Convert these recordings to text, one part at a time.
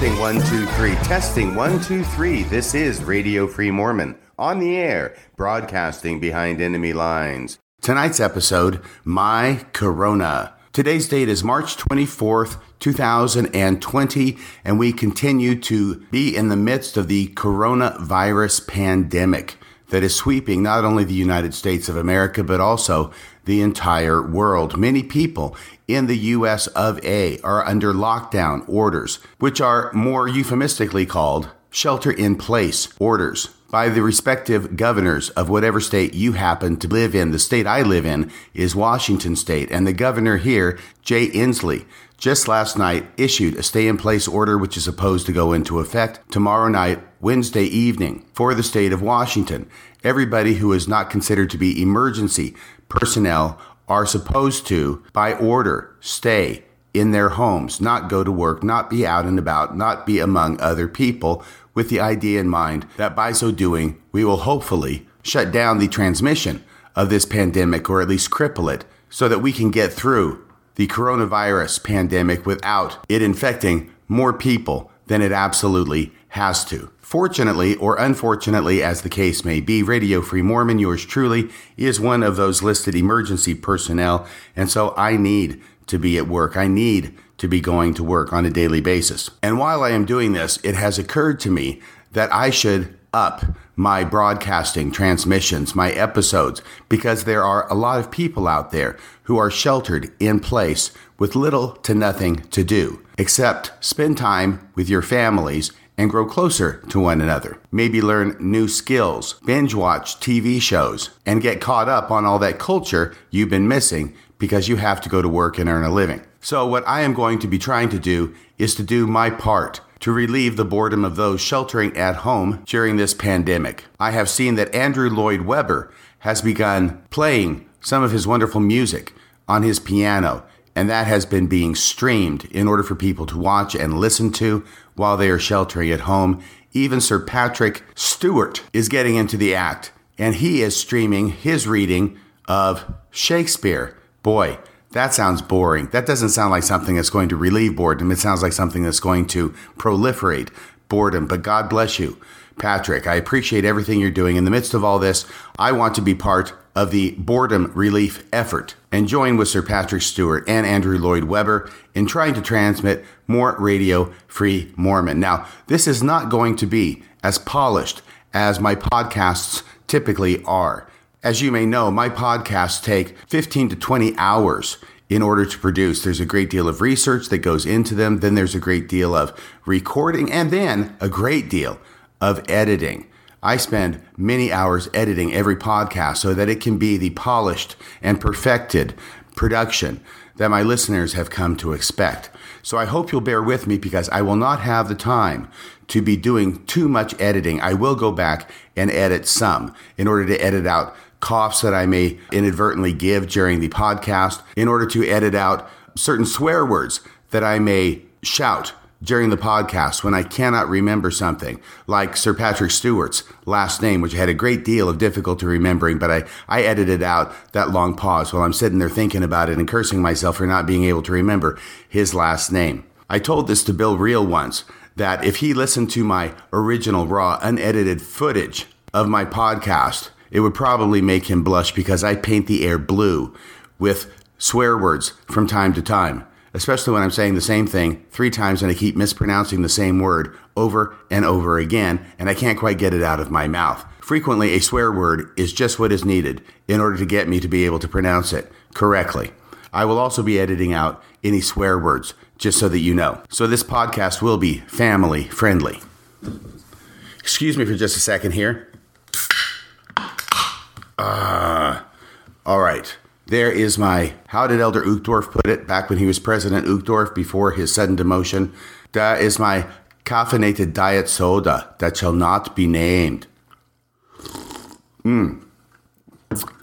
Testing one, two, three. Testing one, two, three. This is Radio Free Mormon on the air, broadcasting behind enemy lines. Tonight's episode My Corona. Today's date is March 24th, 2020, and we continue to be in the midst of the coronavirus pandemic that is sweeping not only the United States of America, but also the entire world. Many people in the US of A are under lockdown orders, which are more euphemistically called shelter in place orders by the respective governors of whatever state you happen to live in. The state I live in is Washington state, and the governor here, Jay Inslee, just last night issued a stay in place order which is supposed to go into effect tomorrow night, Wednesday evening, for the state of Washington. Everybody who is not considered to be emergency personnel are supposed to, by order, stay in their homes, not go to work, not be out and about, not be among other people, with the idea in mind that by so doing, we will hopefully shut down the transmission of this pandemic or at least cripple it so that we can get through the coronavirus pandemic without it infecting more people than it absolutely has to. Fortunately, or unfortunately, as the case may be, Radio Free Mormon, yours truly, is one of those listed emergency personnel, and so I need to be at work. I need to be going to work on a daily basis. And while I am doing this, it has occurred to me that I should up my broadcasting transmissions, my episodes, because there are a lot of people out there who are sheltered in place with little to nothing to do, except spend time with your families and grow closer to one another. Maybe learn new skills, binge watch TV shows, and get caught up on all that culture you've been missing because you have to go to work and earn a living. So, what I am going to be trying to do is to do my part to relieve the boredom of those sheltering at home during this pandemic. I have seen that Andrew Lloyd Webber has begun playing some of his wonderful music on his piano and that has been being streamed in order for people to watch and listen to while they are sheltering at home. Even Sir Patrick Stewart is getting into the act, and he is streaming his reading of Shakespeare. Boy, that sounds boring. That doesn't sound like something that's going to relieve boredom. It sounds like something that's going to proliferate boredom. But God bless you, Patrick. I appreciate everything you're doing. In the midst of all this, I want to be part of the boredom relief effort and join with Sir Patrick Stewart and Andrew Lloyd Webber in trying to transmit more radio free Mormon. Now, this is not going to be as polished as my podcasts typically are. As you may know, my podcasts take 15 to 20 hours in order to produce. There's a great deal of research that goes into them, then there's a great deal of recording, and then a great deal of editing. I spend many hours editing every podcast so that it can be the polished and perfected production that my listeners have come to expect. So I hope you'll bear with me because I will not have the time to be doing too much editing. I will go back and edit some in order to edit out coughs that I may inadvertently give during the podcast, in order to edit out certain swear words that I may shout during the podcast when I cannot remember something, like Sir Patrick Stewart's last name, which I had a great deal of difficulty remembering, but I, I edited out that long pause while I'm sitting there thinking about it and cursing myself for not being able to remember his last name. I told this to Bill Reel once that if he listened to my original raw, unedited footage of my podcast, it would probably make him blush because I paint the air blue with swear words from time to time especially when I'm saying the same thing three times and I keep mispronouncing the same word over and over again, and I can't quite get it out of my mouth. Frequently, a swear word is just what is needed in order to get me to be able to pronounce it correctly. I will also be editing out any swear words, just so that you know. So, this podcast will be family friendly. Excuse me for just a second here. Uh, all right. There is my, how did Elder Uchtdorf put it back when he was President Uchtdorf before his sudden demotion? That is my caffeinated diet soda that shall not be named. Hmm.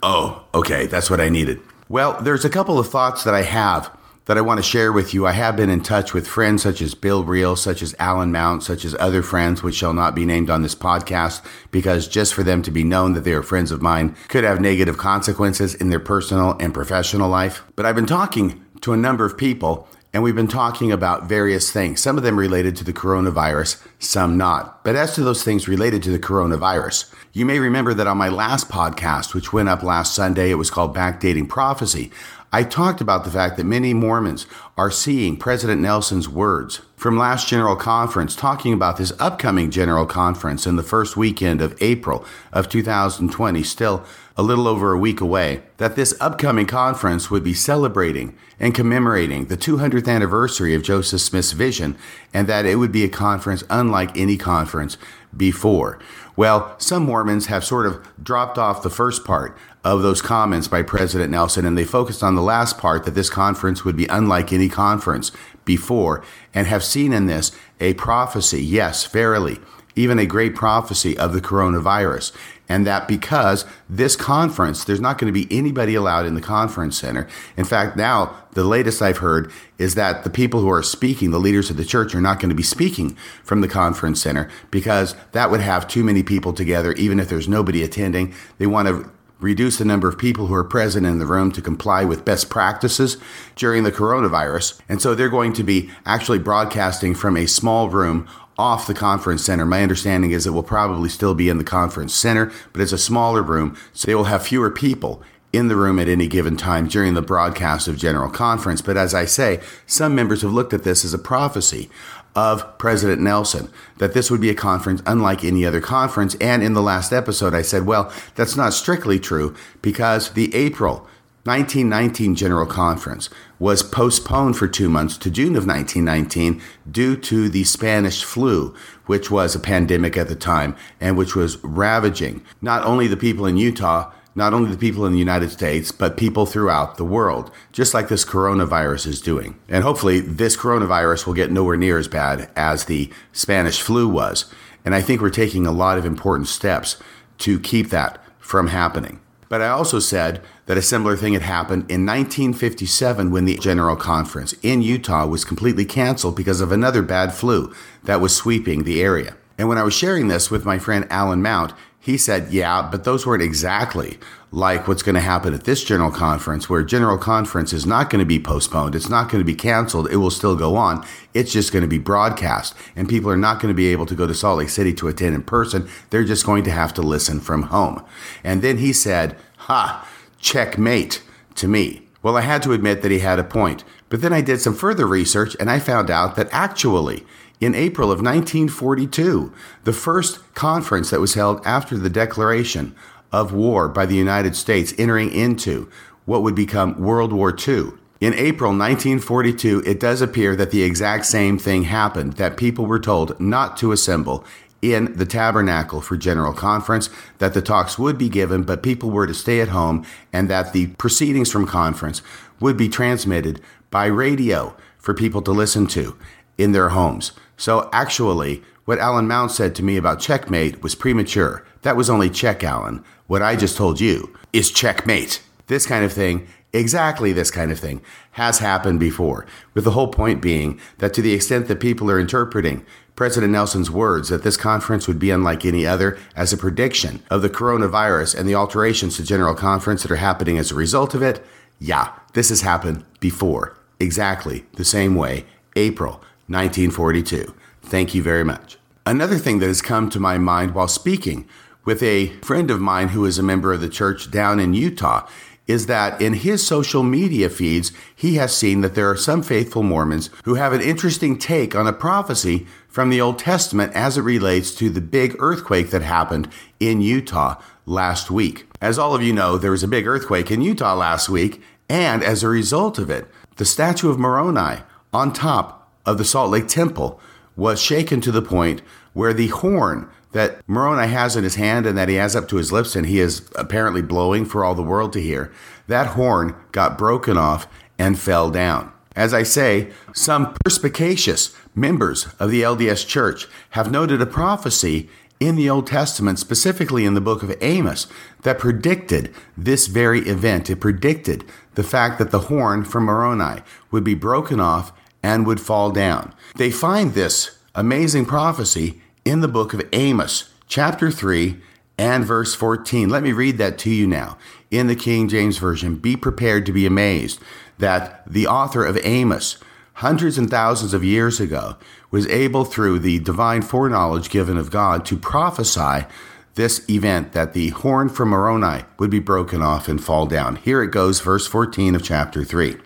Oh, okay, that's what I needed. Well, there's a couple of thoughts that I have that I want to share with you. I have been in touch with friends such as Bill Reel, such as Alan Mount, such as other friends, which shall not be named on this podcast, because just for them to be known that they are friends of mine could have negative consequences in their personal and professional life. But I've been talking to a number of people, and we've been talking about various things, some of them related to the coronavirus, some not. But as to those things related to the coronavirus, you may remember that on my last podcast, which went up last Sunday, it was called Backdating Prophecy. I talked about the fact that many Mormons are seeing President Nelson's words from last General Conference talking about this upcoming General Conference in the first weekend of April of 2020, still a little over a week away, that this upcoming conference would be celebrating and commemorating the 200th anniversary of Joseph Smith's vision, and that it would be a conference unlike any conference before. Well, some Mormons have sort of dropped off the first part of those comments by President Nelson, and they focused on the last part that this conference would be unlike any conference before, and have seen in this a prophecy, yes, verily, even a great prophecy of the coronavirus. And that because this conference, there's not going to be anybody allowed in the conference center. In fact, now the latest I've heard is that the people who are speaking, the leaders of the church, are not going to be speaking from the conference center because that would have too many people together, even if there's nobody attending. They want to reduce the number of people who are present in the room to comply with best practices during the coronavirus. And so they're going to be actually broadcasting from a small room off the conference center. My understanding is it will probably still be in the conference center, but it's a smaller room, so they will have fewer people in the room at any given time during the broadcast of General Conference. But as I say, some members have looked at this as a prophecy of President Nelson, that this would be a conference unlike any other conference. And in the last episode, I said, well, that's not strictly true because the April 1919 General Conference was postponed for two months to June of 1919 due to the Spanish flu, which was a pandemic at the time and which was ravaging not only the people in Utah, not only the people in the United States, but people throughout the world, just like this coronavirus is doing. And hopefully, this coronavirus will get nowhere near as bad as the Spanish flu was. And I think we're taking a lot of important steps to keep that from happening. But I also said that a similar thing had happened in 1957 when the General Conference in Utah was completely canceled because of another bad flu that was sweeping the area. And when I was sharing this with my friend Alan Mount, he said, yeah, but those weren't exactly like what's going to happen at this general conference, where general conference is not going to be postponed. It's not going to be canceled. It will still go on. It's just going to be broadcast, and people are not going to be able to go to Salt Lake City to attend in person. They're just going to have to listen from home. And then he said, ha, checkmate to me. Well, I had to admit that he had a point. But then I did some further research and I found out that actually, in April of 1942, the first conference that was held after the declaration of war by the United States entering into what would become World War II. In April 1942, it does appear that the exact same thing happened, that people were told not to assemble in the tabernacle for General Conference, that the talks would be given, but people were to stay at home, and that the proceedings from conference would be transmitted by radio for people to listen to in their homes. So actually, what Alan Mount said to me about checkmate was premature. That was only check, Alan. What I just told you is checkmate. This kind of thing, exactly this kind of thing, has happened before, with the whole point being that to the extent that people are interpreting President Nelson's words that this conference would be unlike any other as a prediction of the coronavirus and the alterations to General Conference that are happening as a result of it, yeah, this has happened before, exactly the same way, April 1942. Thank you very much. Another thing that has come to my mind while speaking with a friend of mine who is a member of the church down in Utah is that in his social media feeds, he has seen that there are some faithful Mormons who have an interesting take on a prophecy from the Old Testament as it relates to the big earthquake that happened in Utah last week. As all of you know, there was a big earthquake in Utah last week, and as a result of it, the statue of Moroni on top of the Salt Lake Temple was shaken to the point where the horn that Moroni has in his hand and that he has up to his lips and he is apparently blowing for all the world to hear, that horn got broken off and fell down. As I say, some perspicacious members of the LDS Church have noted a prophecy in the Old Testament, specifically in the book of Amos, that predicted this very event. It predicted the fact that the horn from Moroni would be broken off and would fall down. They find this amazing prophecy in the book of Amos, chapter 3 and verse 14. Let me read that to you now. In the King James Version, be prepared to be amazed that the author of Amos hundreds and thousands of years ago, was able through the divine foreknowledge given of God to prophesy this event that the horn from Moroni would be broken off and fall down. Here it goes, verse 14 of chapter 3.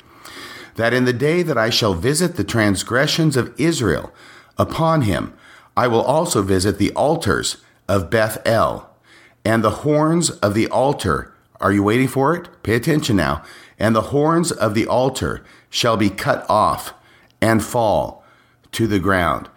That in the day that I shall visit the transgressions of Israel upon him, I will also visit the altars of Bethel, and the horns of the altar. Are you waiting for it? Pay attention now. And the horns of the altar shall be cut off and fall to the ground.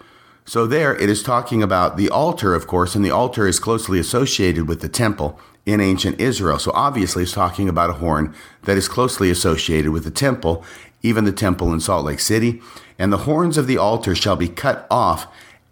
So, there it is talking about the altar, of course, and the altar is closely associated with the temple in ancient Israel. So, obviously, it's talking about a horn that is closely associated with the temple, even the temple in Salt Lake City. And the horns of the altar shall be cut off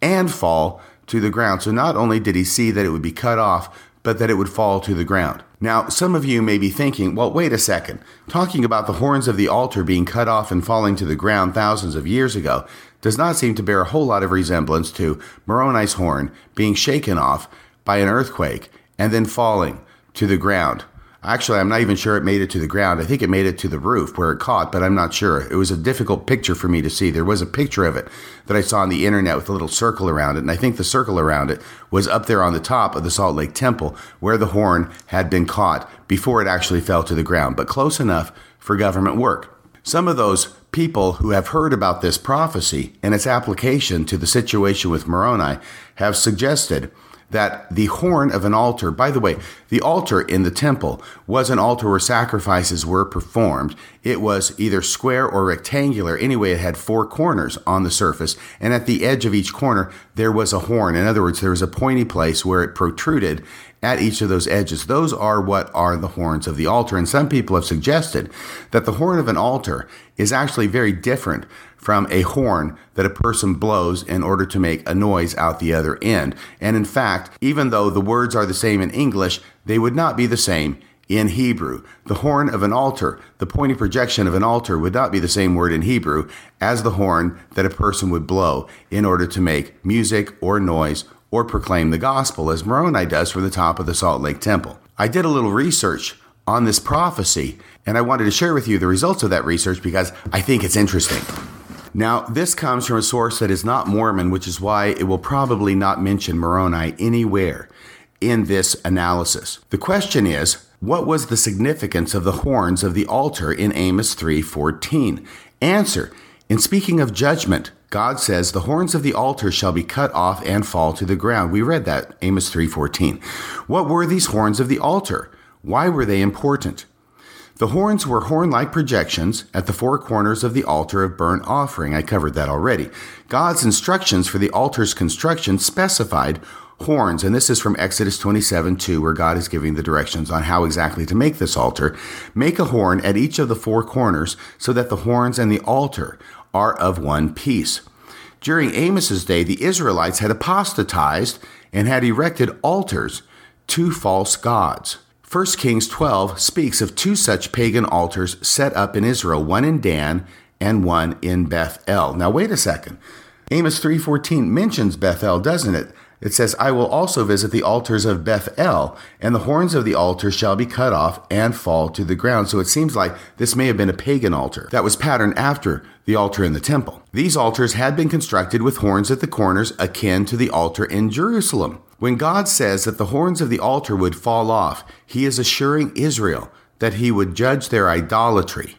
and fall to the ground. So, not only did he see that it would be cut off, but that it would fall to the ground. Now, some of you may be thinking, well, wait a second. Talking about the horns of the altar being cut off and falling to the ground thousands of years ago does not seem to bear a whole lot of resemblance to Moroni's horn being shaken off by an earthquake and then falling to the ground. Actually, I'm not even sure it made it to the ground. I think it made it to the roof where it caught, but I'm not sure. It was a difficult picture for me to see. There was a picture of it that I saw on the internet with a little circle around it, and I think the circle around it was up there on the top of the Salt Lake Temple where the horn had been caught before it actually fell to the ground, but close enough for government work. Some of those people who have heard about this prophecy and its application to the situation with Moroni have suggested that the horn of an altar, by the way, the altar in the temple was an altar where sacrifices were performed. It was either square or rectangular. Anyway, it had four corners on the surface, and at the edge of each corner, there was a horn. In other words, there was a pointy place where it protruded at each of those edges. Those are what are the horns of the altar. And some people have suggested that the horn of an altar is actually very different from a horn that a person blows in order to make a noise out the other end. And in fact, even though the words are the same in English, they would not be the same in Hebrew. The horn of an altar, the pointy projection of an altar, would not be the same word in Hebrew as the horn that a person would blow in order to make music or noise or proclaim the gospel, as Moroni does from the top of the Salt Lake Temple. I did a little research on this prophecy, and I wanted to share with you the results of that research because I think it's interesting. Now, this comes from a source that is not Mormon, which is why it will probably not mention Moroni anywhere in this analysis. The question is, what was the significance of the horns of the altar in Amos 3:14? Answer: In speaking of judgment, God says, "The horns of the altar shall be cut off and fall to the ground." We read that Amos 3:14. What were these horns of the altar? Why were they important? The horns were horn like projections at the four corners of the altar of burnt offering. I covered that already. God's instructions for the altar's construction specified horns, and this is from Exodus 27 2, where God is giving the directions on how exactly to make this altar. Make a horn at each of the four corners so that the horns and the altar are of one piece. During Amos's day, the Israelites had apostatized and had erected altars to false gods. 1 Kings 12 speaks of two such pagan altars set up in Israel, one in Dan and one in Bethel. Now wait a second. Amos 3:14 mentions Bethel, doesn't it? It says, I will also visit the altars of Bethel, and the horns of the altar shall be cut off and fall to the ground. So it seems like this may have been a pagan altar that was patterned after the altar in the temple. These altars had been constructed with horns at the corners akin to the altar in Jerusalem. When God says that the horns of the altar would fall off, he is assuring Israel that he would judge their idolatry.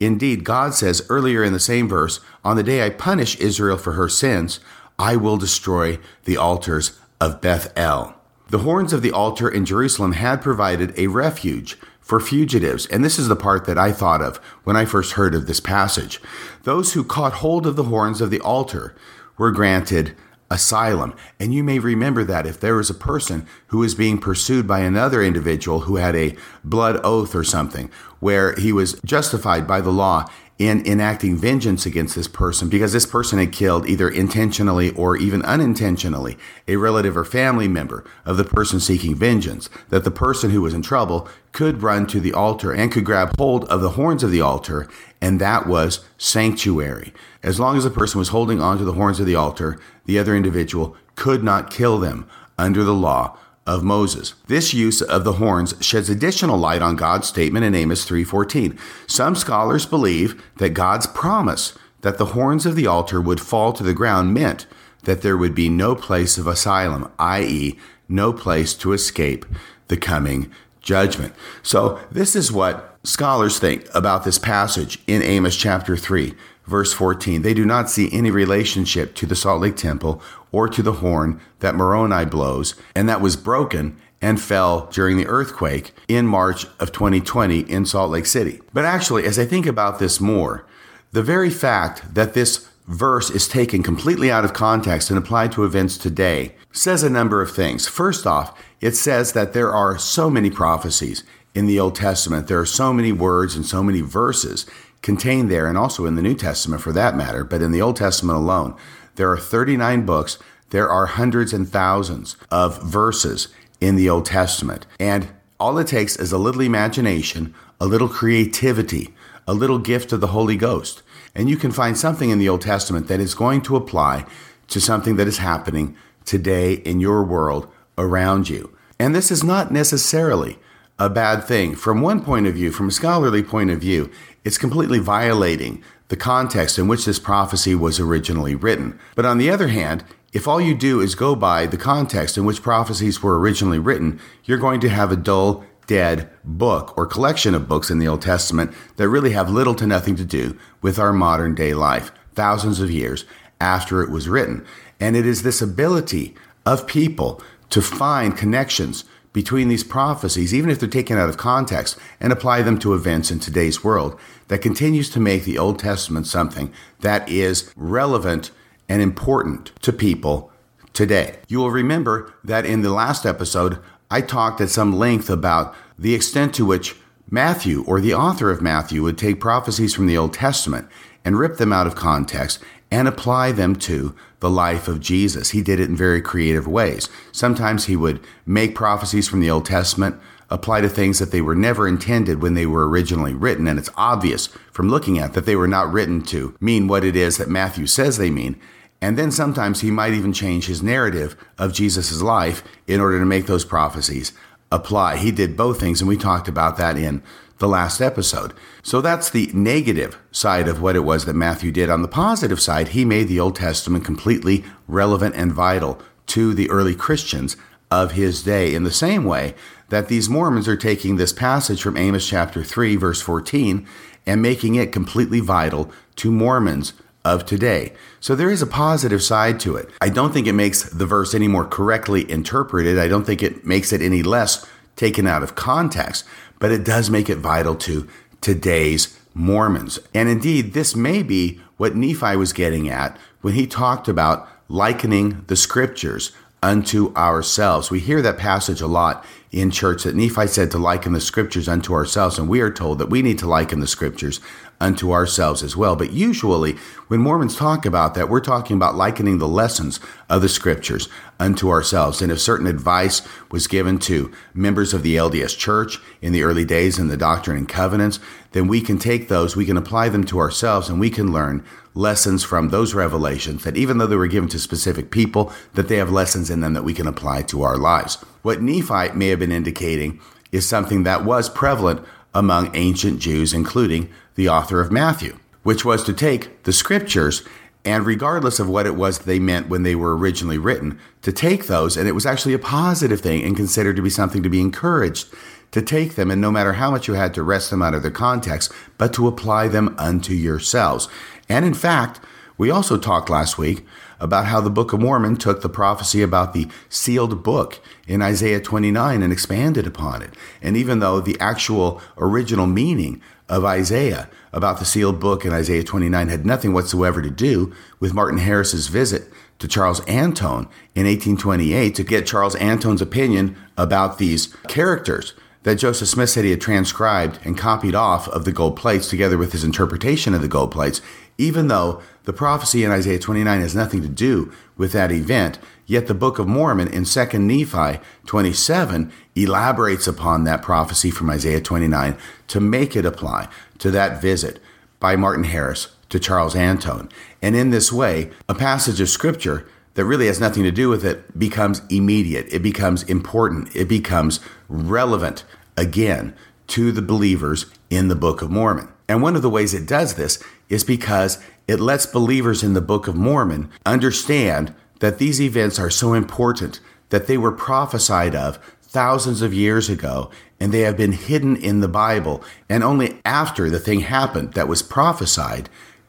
Indeed, God says earlier in the same verse, On the day I punish Israel for her sins, I will destroy the altars of Bethel. The horns of the altar in Jerusalem had provided a refuge for fugitives, and this is the part that I thought of when I first heard of this passage. Those who caught hold of the horns of the altar were granted asylum. And you may remember that if there was a person who was being pursued by another individual who had a blood oath or something, where he was justified by the law in enacting vengeance against this person because this person had killed either intentionally or even unintentionally a relative or family member of the person seeking vengeance, that the person who was in trouble could run to the altar and could grab hold of the horns of the altar, and that was sanctuary. As long as the person was holding onto the horns of the altar, the other individual could not kill them under the law of Moses. This use of the horns sheds additional light on God's statement in Amos 3:14. Some scholars believe that God's promise that the horns of the altar would fall to the ground meant that there would be no place of asylum, i.e., no place to escape the coming judgment. So, this is what scholars think about this passage in Amos chapter 3, verse 14. They do not see any relationship to the Salt Lake Temple or to the horn that Moroni blows, and that was broken and fell during the earthquake in March of 2020 in Salt Lake City. But actually, as I think about this more, the very fact that this verse is taken completely out of context and applied to events today says a number of things. First off, it says that there are so many prophecies in the Old Testament. There are so many words and so many verses contained there, and also in the New Testament for that matter, but in the Old Testament alone, there are 39 books. There are hundreds and thousands of verses in the Old Testament. And all it takes is a little imagination, a little creativity, a little gift of the Holy Ghost. And you can find something in the Old Testament that is going to apply to something that is happening today in your world around you. And this is not necessarily a bad thing. From one point of view, from a scholarly point of view, it's completely violating the context in which this prophecy was originally written. But on the other hand, if all you do is go by the context in which prophecies were originally written, you're going to have a dull, dead book or collection of books in the Old Testament that really have little to nothing to do with our modern day life, thousands of years after it was written. And it is this ability of people to find connections between these prophecies, even if they're taken out of context, and apply them to events in today's world that continues to make the Old Testament something that is relevant and important to people today. You will remember that in the last episode, I talked at some length about the extent to which Matthew, or the author of Matthew, would take prophecies from the Old Testament and rip them out of context and apply them to the life of Jesus. He did it in very creative ways. Sometimes he would make prophecies from the Old Testament apply to things that they were never intended when they were originally written. And it's obvious from looking at that they were not written to mean what it is that Matthew says they mean. And then sometimes he might even change his narrative of Jesus' life in order to make those prophecies apply. He did both things, and we talked about that in the last episode. So that's the negative side of what it was that Matthew did. On the positive side, he made the Old Testament completely relevant and vital to the early Christians of his day in the same way that these Mormons are taking this passage from Amos chapter 3, verse 14, and making it completely vital to Mormons of today. So there is a positive side to it. I don't think it makes the verse any more correctly interpreted. I don't think it makes it any less taken out of context, but it does make it vital to today's Mormons. And indeed, this may be what Nephi was getting at when he talked about likening the scriptures unto ourselves. We hear that passage a lot in church that Nephi said to liken the scriptures unto ourselves, and we are told that we need to liken the scriptures unto ourselves as well. But usually, when Mormons talk about that, we're talking about likening the lessons of the scriptures unto ourselves. And if certain advice was given to members of the LDS church in the early days in the Doctrine and Covenants, then we can take those, we can apply them to ourselves, and we can learn lessons from those revelations that even though they were given to specific people, that they have lessons in them that we can apply to our lives. What Nephi may have been indicating is something that was prevalent among ancient Jews, including the author of Matthew, which was to take the scriptures and regardless of what it was they meant when they were originally written, to take those, and it was actually a positive thing and considered to be something to be encouraged to take them, and no matter how much you had to wrest them out of their context, but to apply them unto yourselves. And in fact, we also talked last week about how the Book of Mormon took the prophecy about the sealed book in Isaiah 29 and expanded upon it. And even though the actual original meaning of Isaiah about the sealed book in Isaiah 29 had nothing whatsoever to do with Martin Harris's visit to Charles Anthon in 1828 to get Charles Anthon's opinion about these characters that Joseph Smith said he had transcribed and copied off of the gold plates together with his interpretation of the gold plates, even though the prophecy in Isaiah 29 has nothing to do with that event, yet the Book of Mormon in 2 Nephi 27 elaborates upon that prophecy from Isaiah 29 to make it apply to that visit by Martin Harris to Charles Anthon. And in this way, a passage of scripture that really has nothing to do with it becomes immediate, it becomes important, it becomes relevant again to the believers in the Book of Mormon. And one of the ways it does this is because it lets believers in the Book of Mormon understand that these events are so important that they were prophesied of thousands of years ago and they have been hidden in the Bible. And only after the thing happened that was prophesied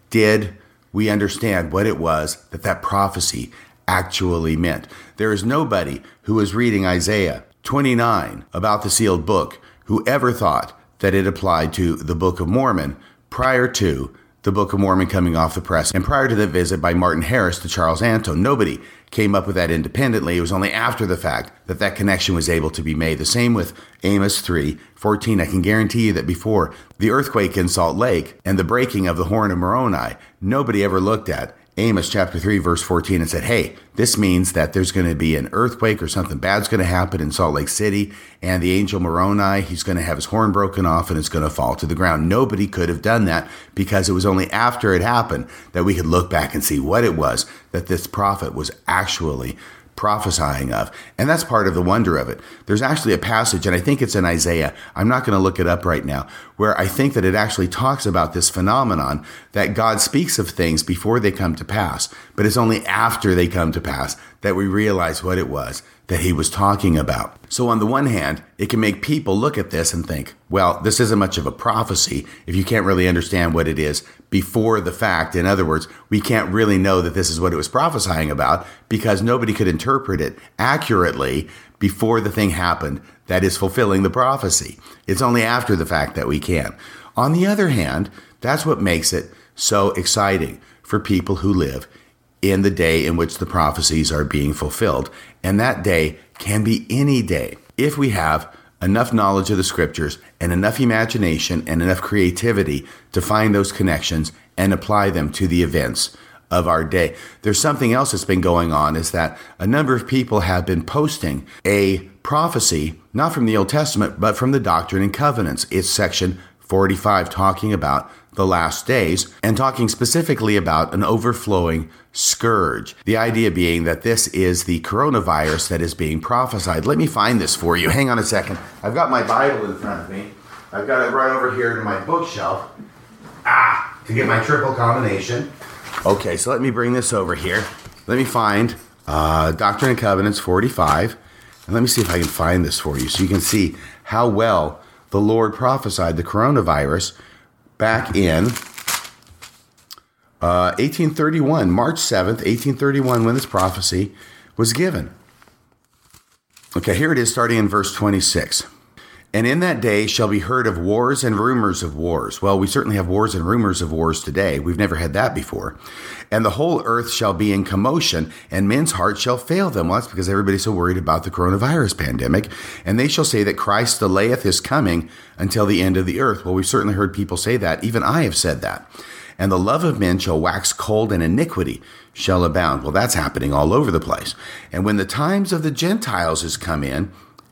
did we understand what it was that that prophecy actually meant. There is nobody who was reading Isaiah 29 about the sealed book who ever thought that it applied to the Book of Mormon prior to the Book of Mormon coming off the press and prior to the visit by Martin Harris to Charles Anthon. Nobody came up with that independently. It was only after the fact that that connection was able to be made. The same with Amos 3 14. I can guarantee you that before the earthquake in Salt Lake and the breaking of the horn of Moroni, nobody ever looked at Amos chapter 3, verse 14, and said, Hey, this means that there's going to be an earthquake or something bad's going to happen in Salt Lake City, and the angel Moroni, he's going to have his horn broken off and it's going to fall to the ground. Nobody could have done that because it was only after it happened that we could look back and see what it was that this prophet was actually prophesying of. And that's part of the wonder of it. There's actually a passage, and I think it's in Isaiah. I'm not going to look it up right now, where I think that it actually talks about this phenomenon that God speaks of things before they come to pass, but it's only after they come to pass that we realize what it was that he was talking about. So, on the one hand, it can make people look at this and think, well, this isn't much of a prophecy if you can't really understand what it is before the fact. In other words, we can't really know that this is what it was prophesying about because nobody could interpret it accurately before the thing happened that is fulfilling the prophecy. It's only after the fact that we can. On the other hand, that's what makes it so exciting for people who live in the day in which the prophecies are being fulfilled. And that day can be any day if we have enough knowledge of the scriptures and enough imagination and enough creativity to find those connections and apply them to the events of our day. There's something else that's been going on is that a number of people have been posting a prophecy, not from the Old Testament, but from the Doctrine and Covenants. It's section 45 talking about the last days and talking specifically about an overflowing scourge. The idea being that this is the coronavirus that is being prophesied. Let me find this for you. Hang on a second. I've got my Bible in front of me. I've got it right over here in my bookshelf. Ah, to get my triple combination. Okay, so let me bring this over here. Let me find uh, Doctrine and Covenants 45. And let me see if I can find this for you so you can see how well the Lord prophesied the coronavirus back in uh, 1831, March 7th, 1831, when this prophecy was given. Okay, here it is, starting in verse 26. And in that day shall be heard of wars and rumors of wars. Well, we certainly have wars and rumors of wars today. We've never had that before. And the whole earth shall be in commotion, and men's hearts shall fail them. Well, that's because everybody's so worried about the coronavirus pandemic. And they shall say that Christ delayeth his coming until the end of the earth. Well, we've certainly heard people say that. Even I have said that. And the love of men shall wax cold, and iniquity shall abound. Well, that's happening all over the place. And when the times of the Gentiles is come in,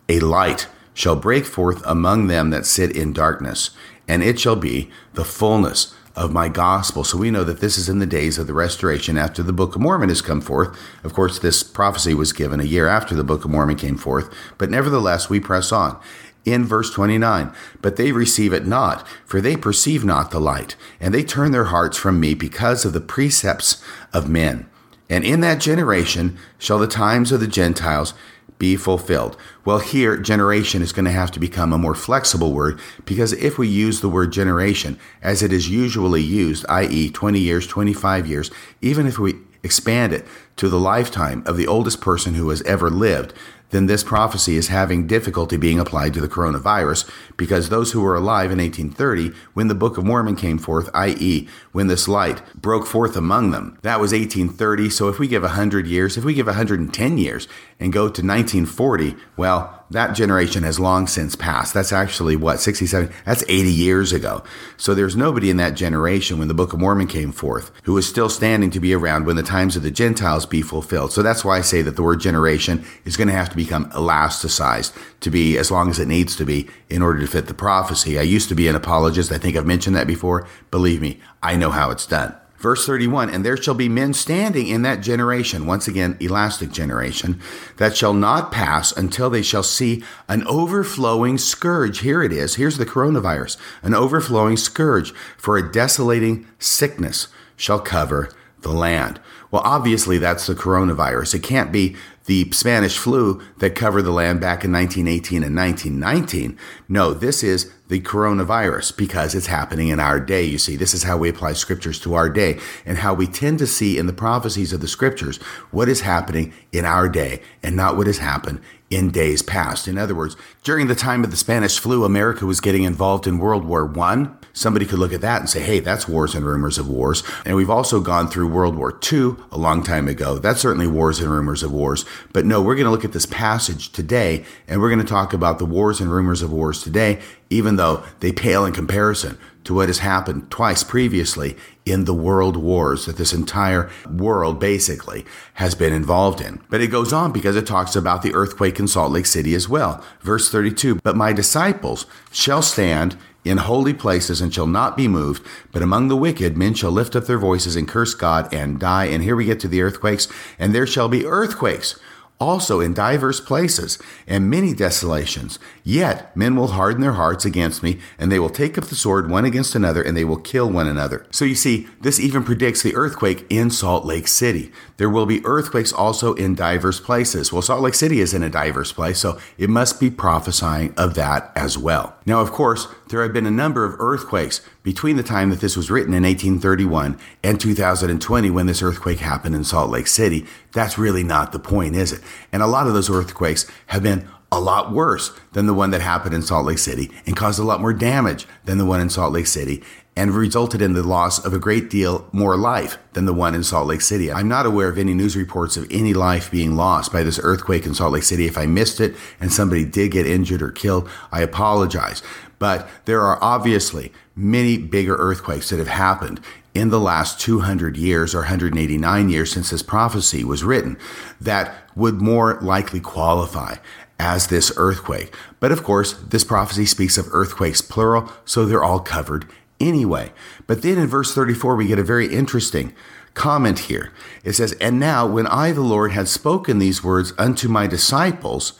a light shall break forth among them that sit in darkness, and it shall be the fullness of my gospel. So we know that this is in the days of the restoration after the Book of Mormon has come forth. Of course, this prophecy was given a year after the Book of Mormon came forth, but nevertheless, we press on. In verse 29, but they receive it not, for they perceive not the light, and they turn their hearts from me because of the precepts of men. And in that generation shall the times of the Gentiles be fulfilled. Well, here, generation is going to have to become a more flexible word because if we use the word generation as it is usually used, i.e., 20 years, 25 years, even if we expand it to the lifetime of the oldest person who has ever lived, then this prophecy is having difficulty being applied to the coronavirus because those who were alive in 1830 when the Book of Mormon came forth, i.e., when this light broke forth among them, that was 1830. So if we give 100 years, if we give 110 years and go to 1940, well, that generation has long since passed. That's actually what, 67? That's 80 years ago. So there's nobody in that generation when the Book of Mormon came forth who is still standing to be around when the times of the Gentiles be fulfilled. So that's why I say that the word generation is going to have to become elasticized to be as long as it needs to be in order to fit the prophecy. I used to be an apologist. I think I've mentioned that before. Believe me, I know how it's done. Verse 31 And there shall be men standing in that generation, once again, elastic generation, that shall not pass until they shall see an overflowing scourge. Here it is. Here's the coronavirus an overflowing scourge for a desolating sickness shall cover the land. Well, obviously, that's the coronavirus. It can't be the Spanish flu that covered the land back in 1918 and 1919. No, this is the coronavirus because it's happening in our day. You see, this is how we apply scriptures to our day and how we tend to see in the prophecies of the scriptures what is happening in our day and not what has happened in days past. In other words, during the time of the Spanish flu, America was getting involved in World War I. Somebody could look at that and say, hey, that's wars and rumors of wars. And we've also gone through World War II a long time ago. That's certainly wars and rumors of wars. But no, we're going to look at this passage today and we're going to talk about the wars and rumors of wars today, even though they pale in comparison to what has happened twice previously in the world wars that this entire world basically has been involved in. But it goes on because it talks about the earthquake in Salt Lake City as well. Verse 32 But my disciples shall stand in holy places and shall not be moved, but among the wicked men shall lift up their voices and curse God and die. And here we get to the earthquakes, and there shall be earthquakes also in diverse places and many desolations. Yet men will harden their hearts against me, and they will take up the sword one against another, and they will kill one another. So you see, this even predicts the earthquake in Salt Lake City. There will be earthquakes also in diverse places. Well, Salt Lake City is in a diverse place, so it must be prophesying of that as well. Now, of course, there have been a number of earthquakes between the time that this was written in 1831 and 2020 when this earthquake happened in Salt Lake City. That's really not the point, is it? And a lot of those earthquakes have been a lot worse than the one that happened in Salt Lake City and caused a lot more damage than the one in Salt Lake City and resulted in the loss of a great deal more life than the one in Salt Lake City. I'm not aware of any news reports of any life being lost by this earthquake in Salt Lake City. If I missed it and somebody did get injured or killed, I apologize. But there are obviously many bigger earthquakes that have happened in the last 200 years or 189 years since this prophecy was written that would more likely qualify as this earthquake. But of course, this prophecy speaks of earthquakes plural, so they're all covered anyway. But then in verse 34, we get a very interesting comment here. It says, And now, when I, the Lord, had spoken these words unto my disciples,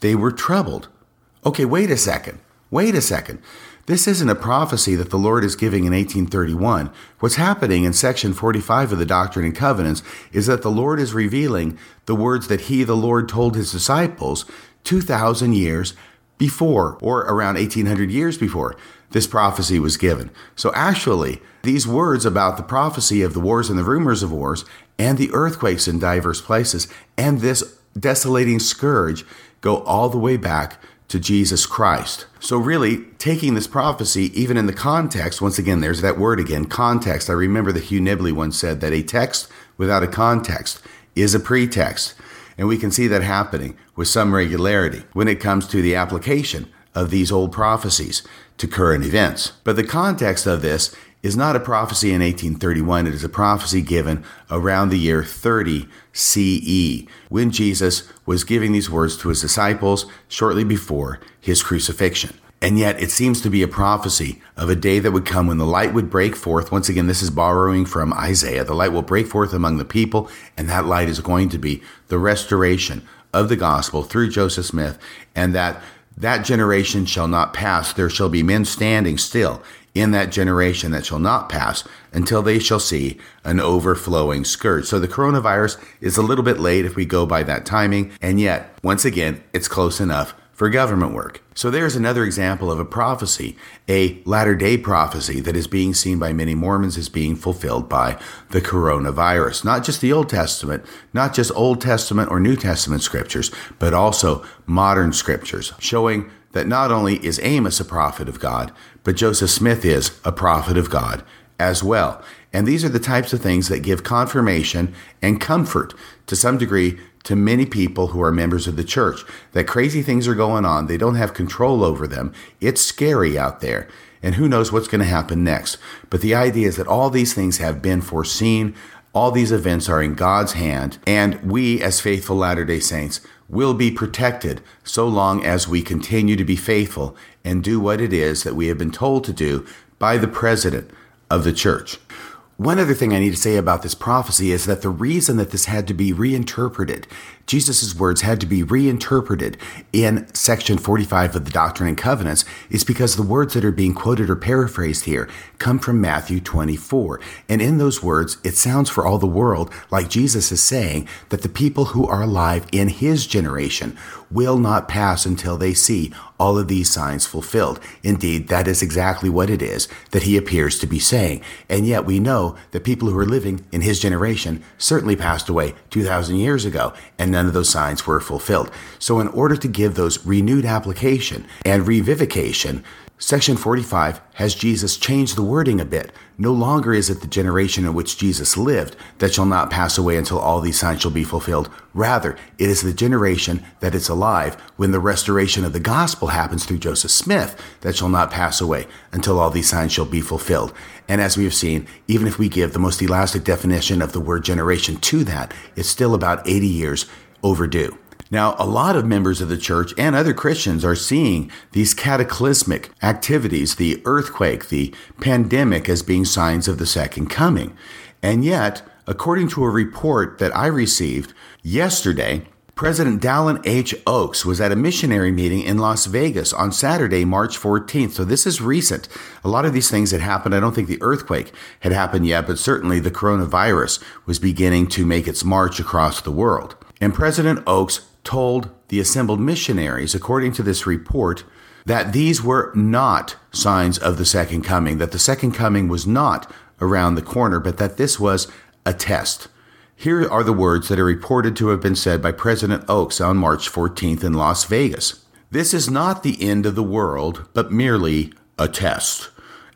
they were troubled. Okay, wait a second. Wait a second. This isn't a prophecy that the Lord is giving in 1831. What's happening in section 45 of the Doctrine and Covenants is that the Lord is revealing the words that He, the Lord, told His disciples 2,000 years before, or around 1800 years before this prophecy was given. So actually, these words about the prophecy of the wars and the rumors of wars, and the earthquakes in diverse places, and this desolating scourge go all the way back to Jesus Christ. So, really, taking this prophecy, even in the context, once again, there's that word again, context. I remember that Hugh Nibley once said that a text without a context is a pretext. And we can see that happening with some regularity when it comes to the application of these old prophecies to current events. But the context of this is not a prophecy in 1831. It is a prophecy given around the year 30 CE, when Jesus was giving these words to his disciples shortly before his crucifixion. And yet, it seems to be a prophecy of a day that would come when the light would break forth. Once again, this is borrowing from Isaiah. The light will break forth among the people, and that light is going to be the restoration of the gospel through Joseph Smith, and that that generation shall not pass. There shall be men standing still in that generation that shall not pass until they shall see an overflowing scourge. So the coronavirus is a little bit late if we go by that timing, and yet, once again, it's close enough for government work. So there's another example of a prophecy, a latter day prophecy that is being seen by many Mormons as being fulfilled by the coronavirus. Not just the Old Testament, not just Old Testament or New Testament scriptures, but also modern scriptures, showing that not only is Amos a prophet of God, but Joseph Smith is a prophet of God as well. And these are the types of things that give confirmation and comfort to some degree to many people who are members of the church. That crazy things are going on, they don't have control over them. It's scary out there. And who knows what's going to happen next. But the idea is that all these things have been foreseen. All these events are in God's hand, and we, as faithful Latter day Saints, will be protected so long as we continue to be faithful and do what it is that we have been told to do by the president of the church. One other thing I need to say about this prophecy is that the reason that this had to be reinterpreted, Jesus' words had to be reinterpreted in section 45 of the Doctrine and Covenants, is because the words that are being quoted or paraphrased here come from Matthew 24. And in those words, it sounds for all the world like Jesus is saying that the people who are alive in his generation will not pass until they see all of these signs fulfilled. Indeed, that is exactly what it is that he appears to be saying. And yet we know that people who are living in his generation certainly passed away 2,000 years ago, and none of those signs were fulfilled. So in order to give those renewed application and revivification, Section 45 has Jesus change the wording a bit. No longer is it the generation in which Jesus lived that shall not pass away until all these signs shall be fulfilled. Rather, it is the generation that is alive when the restoration of the gospel happens through Joseph Smith that shall not pass away until all these signs shall be fulfilled. And as we have seen, even if we give the most elastic definition of the word generation to that, it's still about 80 years overdue. Now, a lot of members of the church and other Christians are seeing these cataclysmic activities, the earthquake, the pandemic, as being signs of the second coming. And yet, according to a report that I received yesterday, President Dallin H. Oaks was at a missionary meeting in Las Vegas on Saturday, March 14th. So this is recent. A lot of these things had happened. I don't think the earthquake had happened yet, but certainly the coronavirus was beginning to make its march across the world. And President Oaks told the assembled missionaries, according to this report, that these were not signs of the second coming, that the second coming was not around the corner, but that this was a test. Here are the words that are reported to have been said by President Oaks on March 14th in Las Vegas. This is not the end of the world, but merely a test,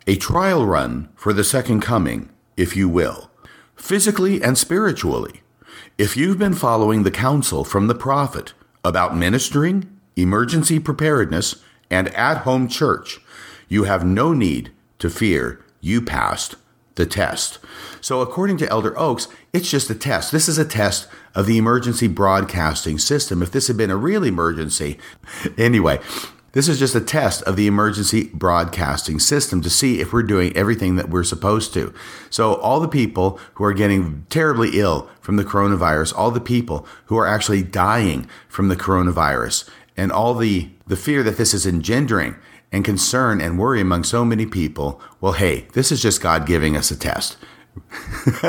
a trial run for the second coming, if you will, physically and spiritually. If you've been following the counsel from the prophet about ministering, emergency preparedness, and at home church, you have no need to fear you passed the test. So, according to Elder Oaks, it's just a test. This is a test of the emergency broadcasting system. If this had been a real emergency, anyway, this is just a test of the emergency broadcasting system to see if we're doing everything that we're supposed to. So, all the people who are getting terribly ill from the coronavirus, all the people who are actually dying from the coronavirus, and all the, the fear that this is engendering and concern and worry among so many people, well, hey, this is just God giving us a test.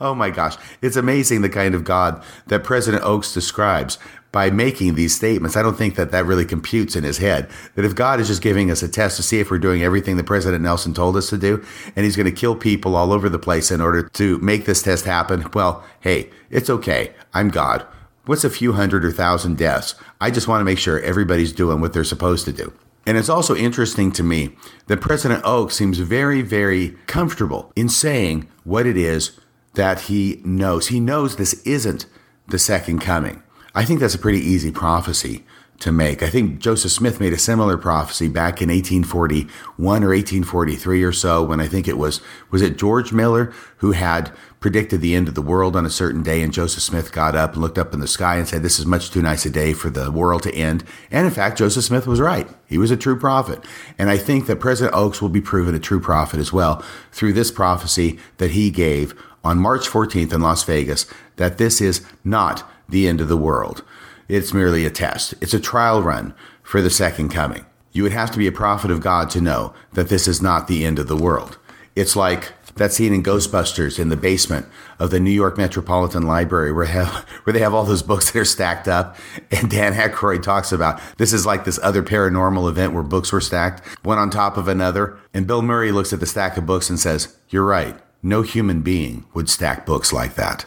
oh my gosh. It's amazing the kind of God that President Oaks describes by making these statements. I don't think that that really computes in his head. That if God is just giving us a test to see if we're doing everything that President Nelson told us to do, and he's going to kill people all over the place in order to make this test happen, well, hey, it's okay. I'm God. What's a few hundred or thousand deaths? I just want to make sure everybody's doing what they're supposed to do. And it's also interesting to me that President Oak seems very, very comfortable in saying what it is that he knows. He knows this isn't the second coming. I think that's a pretty easy prophecy to make. I think Joseph Smith made a similar prophecy back in 1841 or 1843 or so when I think it was was it George Miller who had predicted the end of the world on a certain day and Joseph Smith got up and looked up in the sky and said this is much too nice a day for the world to end. And in fact, Joseph Smith was right. He was a true prophet. And I think that President Oaks will be proven a true prophet as well through this prophecy that he gave on March 14th in Las Vegas that this is not the end of the world. It's merely a test. It's a trial run for the second coming. You would have to be a prophet of God to know that this is not the end of the world. It's like that scene in Ghostbusters in the basement of the New York Metropolitan Library where, have, where they have all those books that are stacked up. And Dan Aykroyd talks about this is like this other paranormal event where books were stacked, one on top of another. And Bill Murray looks at the stack of books and says, You're right. No human being would stack books like that.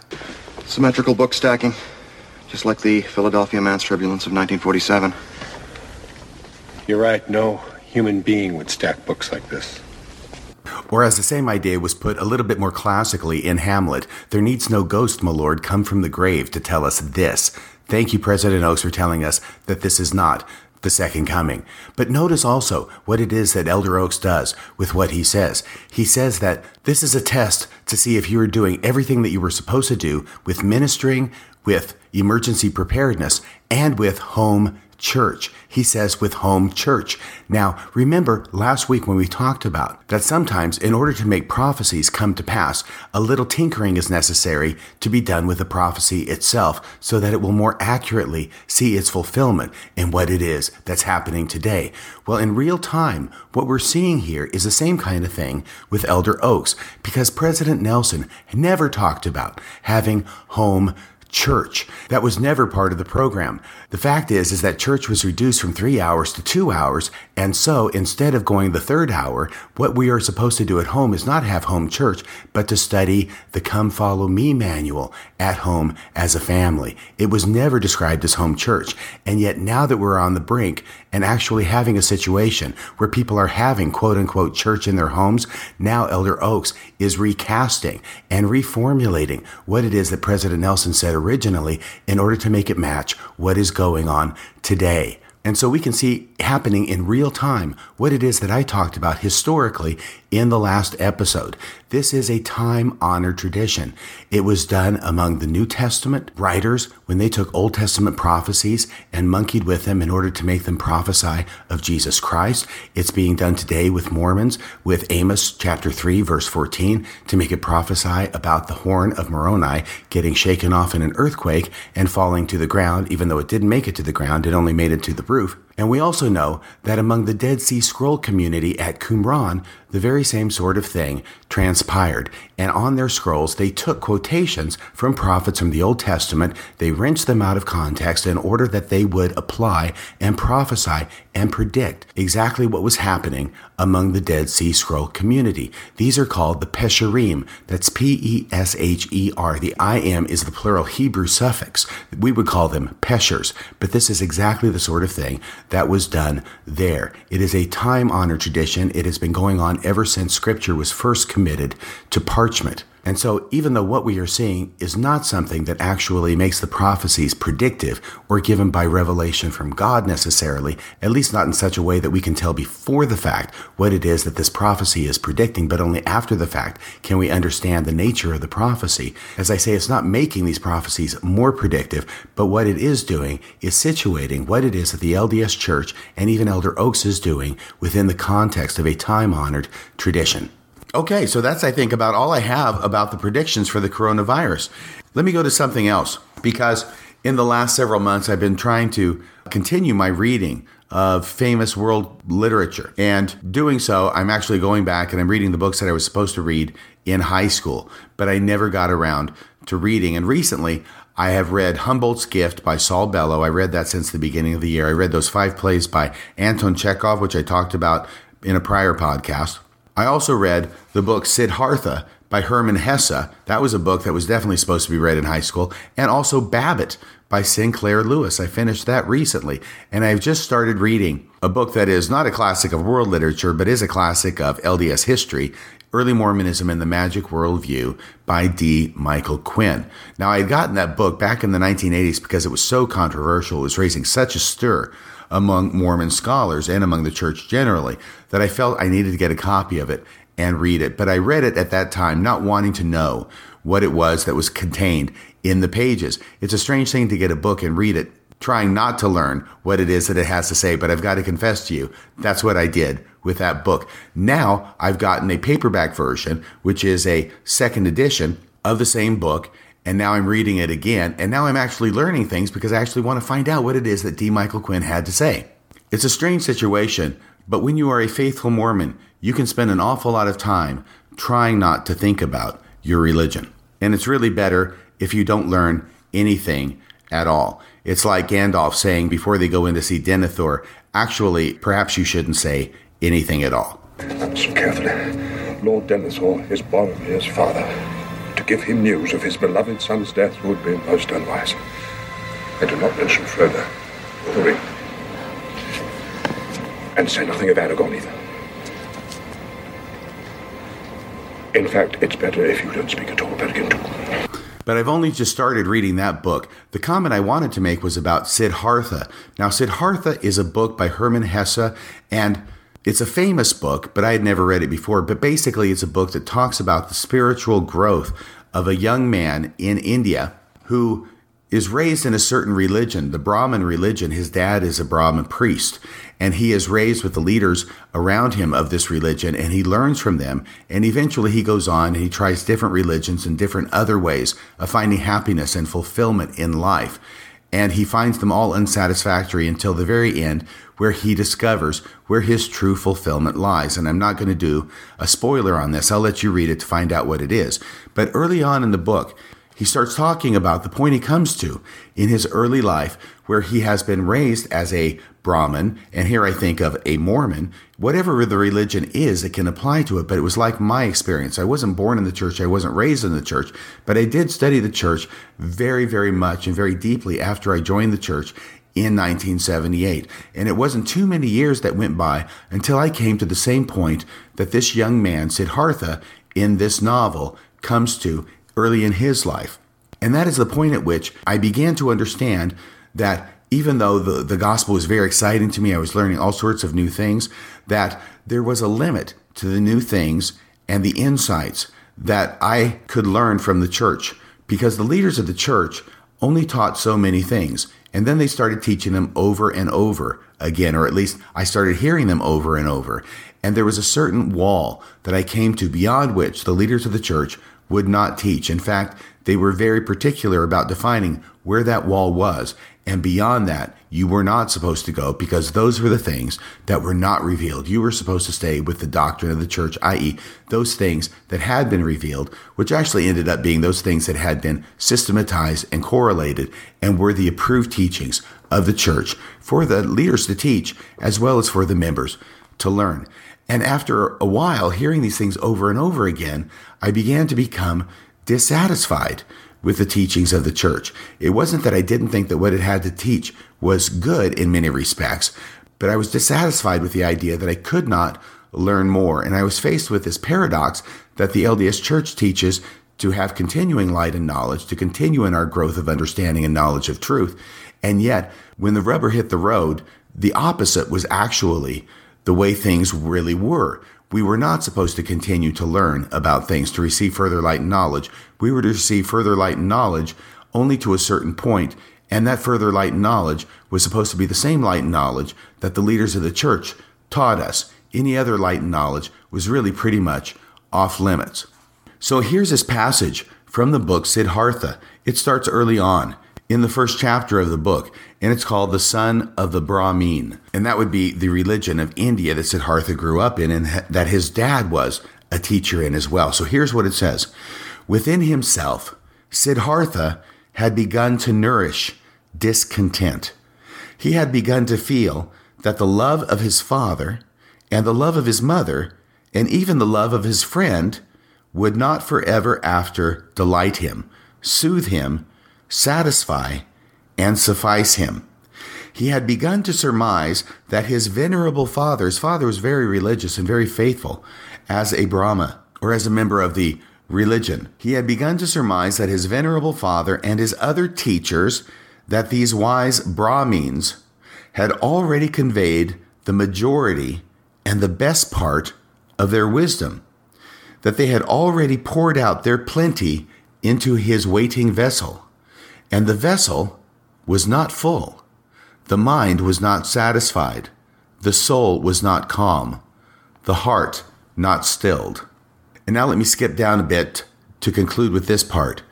Symmetrical book stacking. Just like the Philadelphia mass turbulence of 1947. You're right. No human being would stack books like this. Whereas the same idea was put a little bit more classically in Hamlet. There needs no ghost, my lord, come from the grave to tell us this. Thank you, President Oaks, for telling us that this is not the second coming. But notice also what it is that Elder Oaks does with what he says. He says that this is a test to see if you are doing everything that you were supposed to do with ministering, with emergency preparedness, and with home church. He says with home church. Now, remember last week when we talked about that sometimes in order to make prophecies come to pass, a little tinkering is necessary to be done with the prophecy itself so that it will more accurately see its fulfillment in what it is that's happening today. Well, in real time, what we're seeing here is the same kind of thing with Elder Oaks because President Nelson never talked about having home church. That was never part of the program. The fact is, is that church was reduced from three hours to two hours. And so instead of going the third hour, what we are supposed to do at home is not have home church, but to study the Come Follow Me manual at home as a family. It was never described as home church. And yet now that we're on the brink and actually having a situation where people are having quote unquote church in their homes, now Elder Oaks is recasting and reformulating what it is that President Nelson said originally in order to make it match what is going on today. And so we can see happening in real time what it is that I talked about historically in the last episode. This is a time honored tradition. It was done among the New Testament writers when they took Old Testament prophecies and monkeyed with them in order to make them prophesy of Jesus Christ. It's being done today with Mormons with Amos chapter 3 verse 14 to make it prophesy about the horn of Moroni getting shaken off in an earthquake and falling to the ground, even though it didn't make it to the ground, it only made it to the roof. And we also know that among the Dead Sea Scroll community at Qumran, the very same sort of thing transpired. And on their scrolls, they took quotations from prophets from the Old Testament, they wrenched them out of context in order that they would apply and prophesy and predict exactly what was happening among the Dead Sea Scroll community. These are called the Pesherim. That's P E S H E R. The I am is the plural Hebrew suffix. We would call them Peshers, but this is exactly the sort of thing that was done there. It is a time honored tradition. It has been going on ever since Scripture was first committed to parchment. And so, even though what we are seeing is not something that actually makes the prophecies predictive or given by revelation from God necessarily, at least not in such a way that we can tell before the fact what it is that this prophecy is predicting, but only after the fact can we understand the nature of the prophecy. As I say, it's not making these prophecies more predictive, but what it is doing is situating what it is that the LDS Church and even Elder Oaks is doing within the context of a time honored tradition. Okay, so that's, I think, about all I have about the predictions for the coronavirus. Let me go to something else because in the last several months, I've been trying to continue my reading of famous world literature. And doing so, I'm actually going back and I'm reading the books that I was supposed to read in high school, but I never got around to reading. And recently, I have read Humboldt's Gift by Saul Bellow. I read that since the beginning of the year. I read those five plays by Anton Chekhov, which I talked about in a prior podcast. I also read the book Siddhartha by Hermann Hesse. That was a book that was definitely supposed to be read in high school. And also Babbitt by Sinclair Lewis. I finished that recently. And I've just started reading a book that is not a classic of world literature, but is a classic of LDS history. Early Mormonism and the Magic Worldview by D. Michael Quinn. Now, I had gotten that book back in the 1980s because it was so controversial. It was raising such a stir among Mormon scholars and among the church generally that I felt I needed to get a copy of it and read it. But I read it at that time, not wanting to know what it was that was contained in the pages. It's a strange thing to get a book and read it, trying not to learn what it is that it has to say. But I've got to confess to you, that's what I did with that book. Now I've gotten a paperback version, which is a second edition of the same book and now I'm reading it again, and now I'm actually learning things because I actually want to find out what it is that D. Michael Quinn had to say. It's a strange situation, but when you are a faithful Mormon, you can spend an awful lot of time trying not to think about your religion. And it's really better if you don't learn anything at all. It's like Gandalf saying before they go in to see Denethor, actually, perhaps you shouldn't say anything at all. Listen carefully. Lord Denethor is Boromir's father give him news of his beloved son's death would be most unwise. And do not mention Frodo, the ring. And say nothing of Aragorn either. In fact, it's better if you don't speak at all about him too. But I've only just started reading that book. The comment I wanted to make was about Siddhartha. Now, Siddhartha is a book by Hermann Hesse, and it's a famous book, but I had never read it before. But basically, it's a book that talks about the spiritual growth of a young man in India who is raised in a certain religion, the Brahmin religion. His dad is a Brahmin priest, and he is raised with the leaders around him of this religion, and he learns from them. And eventually he goes on and he tries different religions and different other ways of finding happiness and fulfillment in life. And he finds them all unsatisfactory until the very end, where he discovers where his true fulfillment lies. And I'm not going to do a spoiler on this. I'll let you read it to find out what it is. But early on in the book, he starts talking about the point he comes to in his early life where he has been raised as a Brahmin, and here I think of a Mormon, whatever the religion is, it can apply to it. But it was like my experience. I wasn't born in the church, I wasn't raised in the church, but I did study the church very, very much and very deeply after I joined the church in 1978. And it wasn't too many years that went by until I came to the same point that this young man, Siddhartha, in this novel comes to early in his life. And that is the point at which I began to understand that even though the, the gospel was very exciting to me, I was learning all sorts of new things, that there was a limit to the new things and the insights that I could learn from the church because the leaders of the church only taught so many things. And then they started teaching them over and over again, or at least I started hearing them over and over. And there was a certain wall that I came to beyond which the leaders of the church would not teach. In fact, they were very particular about defining where that wall was. And beyond that, you were not supposed to go because those were the things that were not revealed. You were supposed to stay with the doctrine of the church, i.e., those things that had been revealed, which actually ended up being those things that had been systematized and correlated and were the approved teachings of the church for the leaders to teach as well as for the members to learn. And after a while, hearing these things over and over again, I began to become dissatisfied with the teachings of the church. It wasn't that I didn't think that what it had to teach was good in many respects, but I was dissatisfied with the idea that I could not learn more. And I was faced with this paradox that the LDS church teaches to have continuing light and knowledge, to continue in our growth of understanding and knowledge of truth. And yet, when the rubber hit the road, the opposite was actually the way things really were. We were not supposed to continue to learn about things to receive further light and knowledge. We were to receive further light and knowledge only to a certain point, and that further light and knowledge was supposed to be the same light and knowledge that the leaders of the church taught us. Any other light and knowledge was really pretty much off limits. So here's this passage from the book Siddhartha. It starts early on in the first chapter of the book, and it's called The Son of the Brahmin. And that would be the religion of India that Siddhartha grew up in and that his dad was a teacher in as well. So here's what it says Within himself, Siddhartha had begun to nourish discontent. He had begun to feel that the love of his father and the love of his mother and even the love of his friend would not forever after delight him, soothe him, satisfy, and suffice him. He had begun to surmise that his venerable father, his father was very religious and very faithful as a Brahmin or as a member of the religion. He had begun to surmise that his venerable father and his other teachers, that these wise Brahmins, had already conveyed the majority and the best part of their wisdom, that they had already poured out their plenty into his waiting vessel and the vessel was not full. The mind was not satisfied. The soul was not calm. The heart not stilled. And now let me skip down a bit to conclude with this part.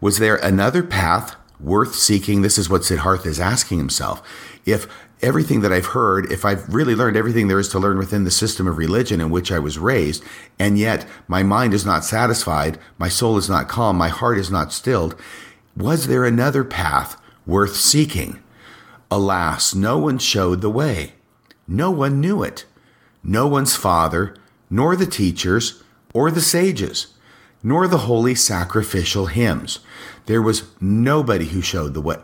Was there another path worth seeking? This is what Siddhartha is asking himself. If everything that I've heard, if I've really learned everything there is to learn within the system of religion in which I was raised, and yet my mind is not satisfied, my soul is not calm, my heart is not stilled, was there another path worth seeking? Alas, no one showed the way. No one knew it. No one's father, nor the teachers, or the sages, nor the holy sacrificial hymns. There was nobody who showed the way.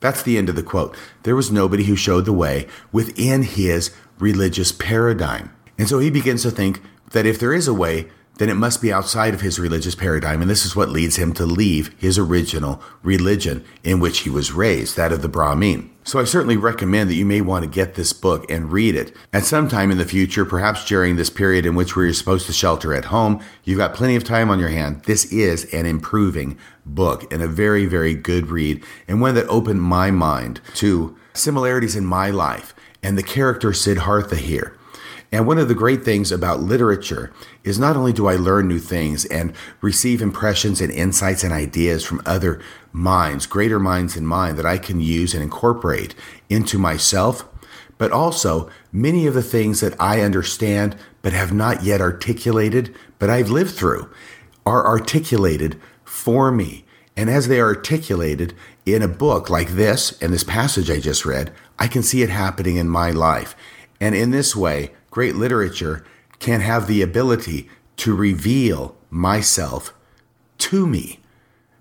That's the end of the quote. There was nobody who showed the way within his religious paradigm. And so he begins to think that if there is a way, then it must be outside of his religious paradigm. And this is what leads him to leave his original religion in which he was raised, that of the Brahmin. So I certainly recommend that you may want to get this book and read it. At some time in the future, perhaps during this period in which we're supposed to shelter at home, you've got plenty of time on your hand. This is an improving book and a very, very good read and one that opened my mind to similarities in my life and the character Siddhartha here. And one of the great things about literature is not only do I learn new things and receive impressions and insights and ideas from other minds, greater minds than mine, that I can use and incorporate into myself, but also many of the things that I understand but have not yet articulated, but I've lived through, are articulated for me. And as they are articulated in a book like this and this passage I just read, I can see it happening in my life. And in this way, great literature can have the ability to reveal myself to me.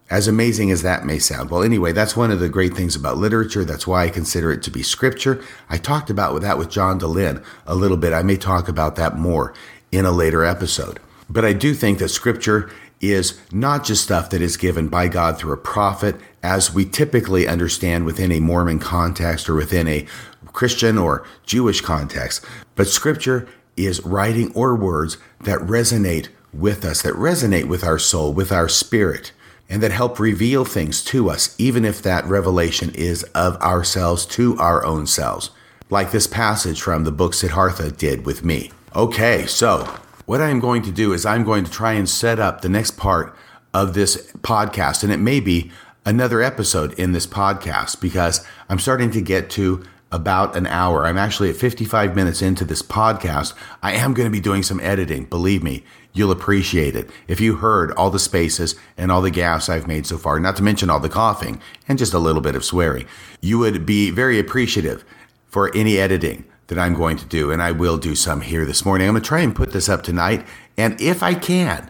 As amazing as that may sound. Well, anyway, that's one of the great things about literature. That's why I consider it to be scripture. I talked about that with John Dehlin a little bit. I may talk about that more in a later episode. But I do think that scripture is not just stuff that is given by God through a prophet, as we typically understand within a Mormon context or within a Christian or Jewish context, but scripture is writing or words that resonate with us, that resonate with our soul, with our spirit, and that help reveal things to us, even if that revelation is of ourselves to our own selves, like this passage from the book Siddhartha did with me. Okay, so what I'm going to do is I'm going to try and set up the next part of this podcast, and it may be another episode in this podcast because I'm starting to get to about an hour. I'm actually at 55 minutes into this podcast. I am going to be doing some editing. Believe me, you'll appreciate it. If you heard all the spaces and all the gaps I've made so far, not to mention all the coughing and just a little bit of swearing, you would be very appreciative for any editing that I'm going to do. And I will do some here this morning. I'm going to try and put this up tonight. And if I can,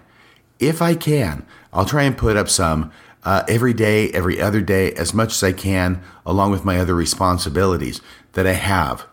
if I can, I'll try and put up some uh, every day, every other day, as much as I can, along with my other responsibilities that I have.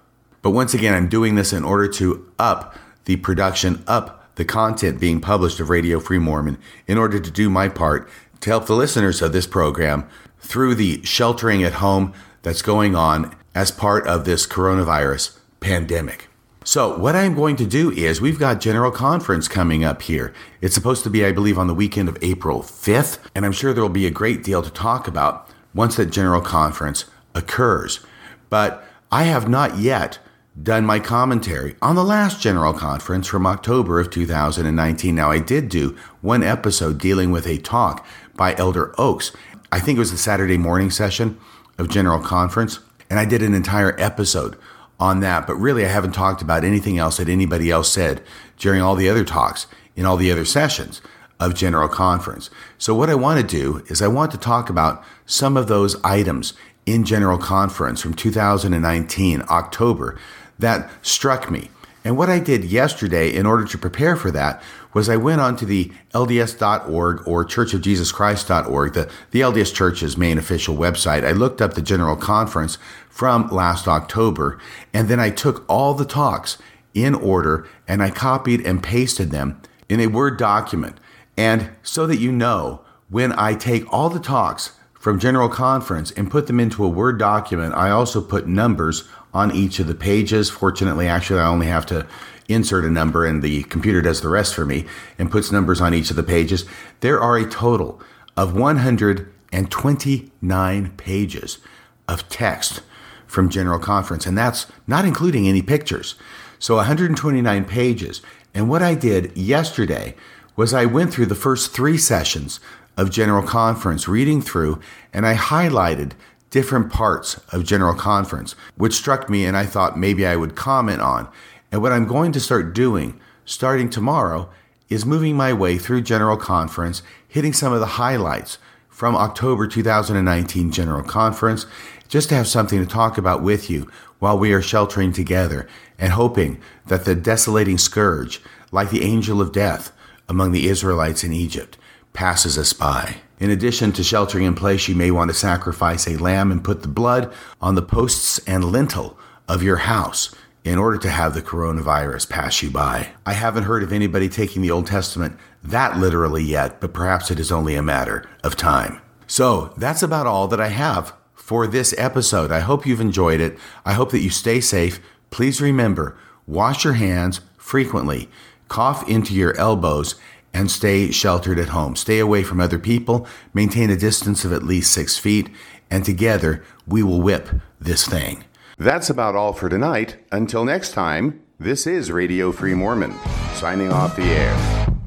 But once again, I'm doing this in order to up the production, up the content being published of Radio Free Mormon, in order to do my part to help the listeners of this program through the sheltering at home that's going on as part of this coronavirus pandemic. So, what I'm going to do is we've got General Conference coming up here. It's supposed to be, I believe, on the weekend of April 5th, and I'm sure there will be a great deal to talk about once that General Conference occurs. But I have not yet done my commentary on the last General Conference from October of 2019. Now, I did do one episode dealing with a talk by Elder Oaks. I think it was the Saturday morning session of General Conference, and I did an entire episode on that, but really I haven't talked about anything else that anybody else said during all the other talks in all the other sessions of General Conference. So what I want to do is I want to talk about some of those items in General Conference from 2019, October, that struck me. And what I did yesterday in order to prepare for that was I went onto the LDS.org or churchofjesuschrist.org, the, the LDS Church's main official website. I looked up the General Conference from last October, and then I took all the talks in order and I copied and pasted them in a Word document. And so that you know, when I take all the talks from General Conference and put them into a Word document, I also put numbers on each of the pages. Fortunately, actually, I only have to insert a number and the computer does the rest for me and puts numbers on each of the pages. There are a total of 129 pages of text from General Conference, and that's not including any pictures. So 129 pages. And what I did yesterday was I went through the first three sessions of General Conference, reading through, and I highlighted different parts of General Conference, which struck me and I thought maybe I would comment on. And what I'm going to start doing starting tomorrow is moving my way through General Conference, hitting some of the highlights from October 2019 General Conference, just to have something to talk about with you while we are sheltering together and hoping that the desolating scourge, like the angel of death among the Israelites in Egypt, passes us by. In addition to sheltering in place, you may want to sacrifice a lamb and put the blood on the posts and lintel of your house in order to have the coronavirus pass you by. I haven't heard of anybody taking the Old Testament that literally yet, but perhaps it is only a matter of time. So that's about all that I have for this episode. I hope you've enjoyed it. I hope that you stay safe. Please remember wash your hands frequently, cough into your elbows, and stay sheltered at home. Stay away from other people, maintain a distance of at least six feet, and together we will whip this thing. That's about all for tonight. Until next time, this is Radio Free Mormon, signing off the air.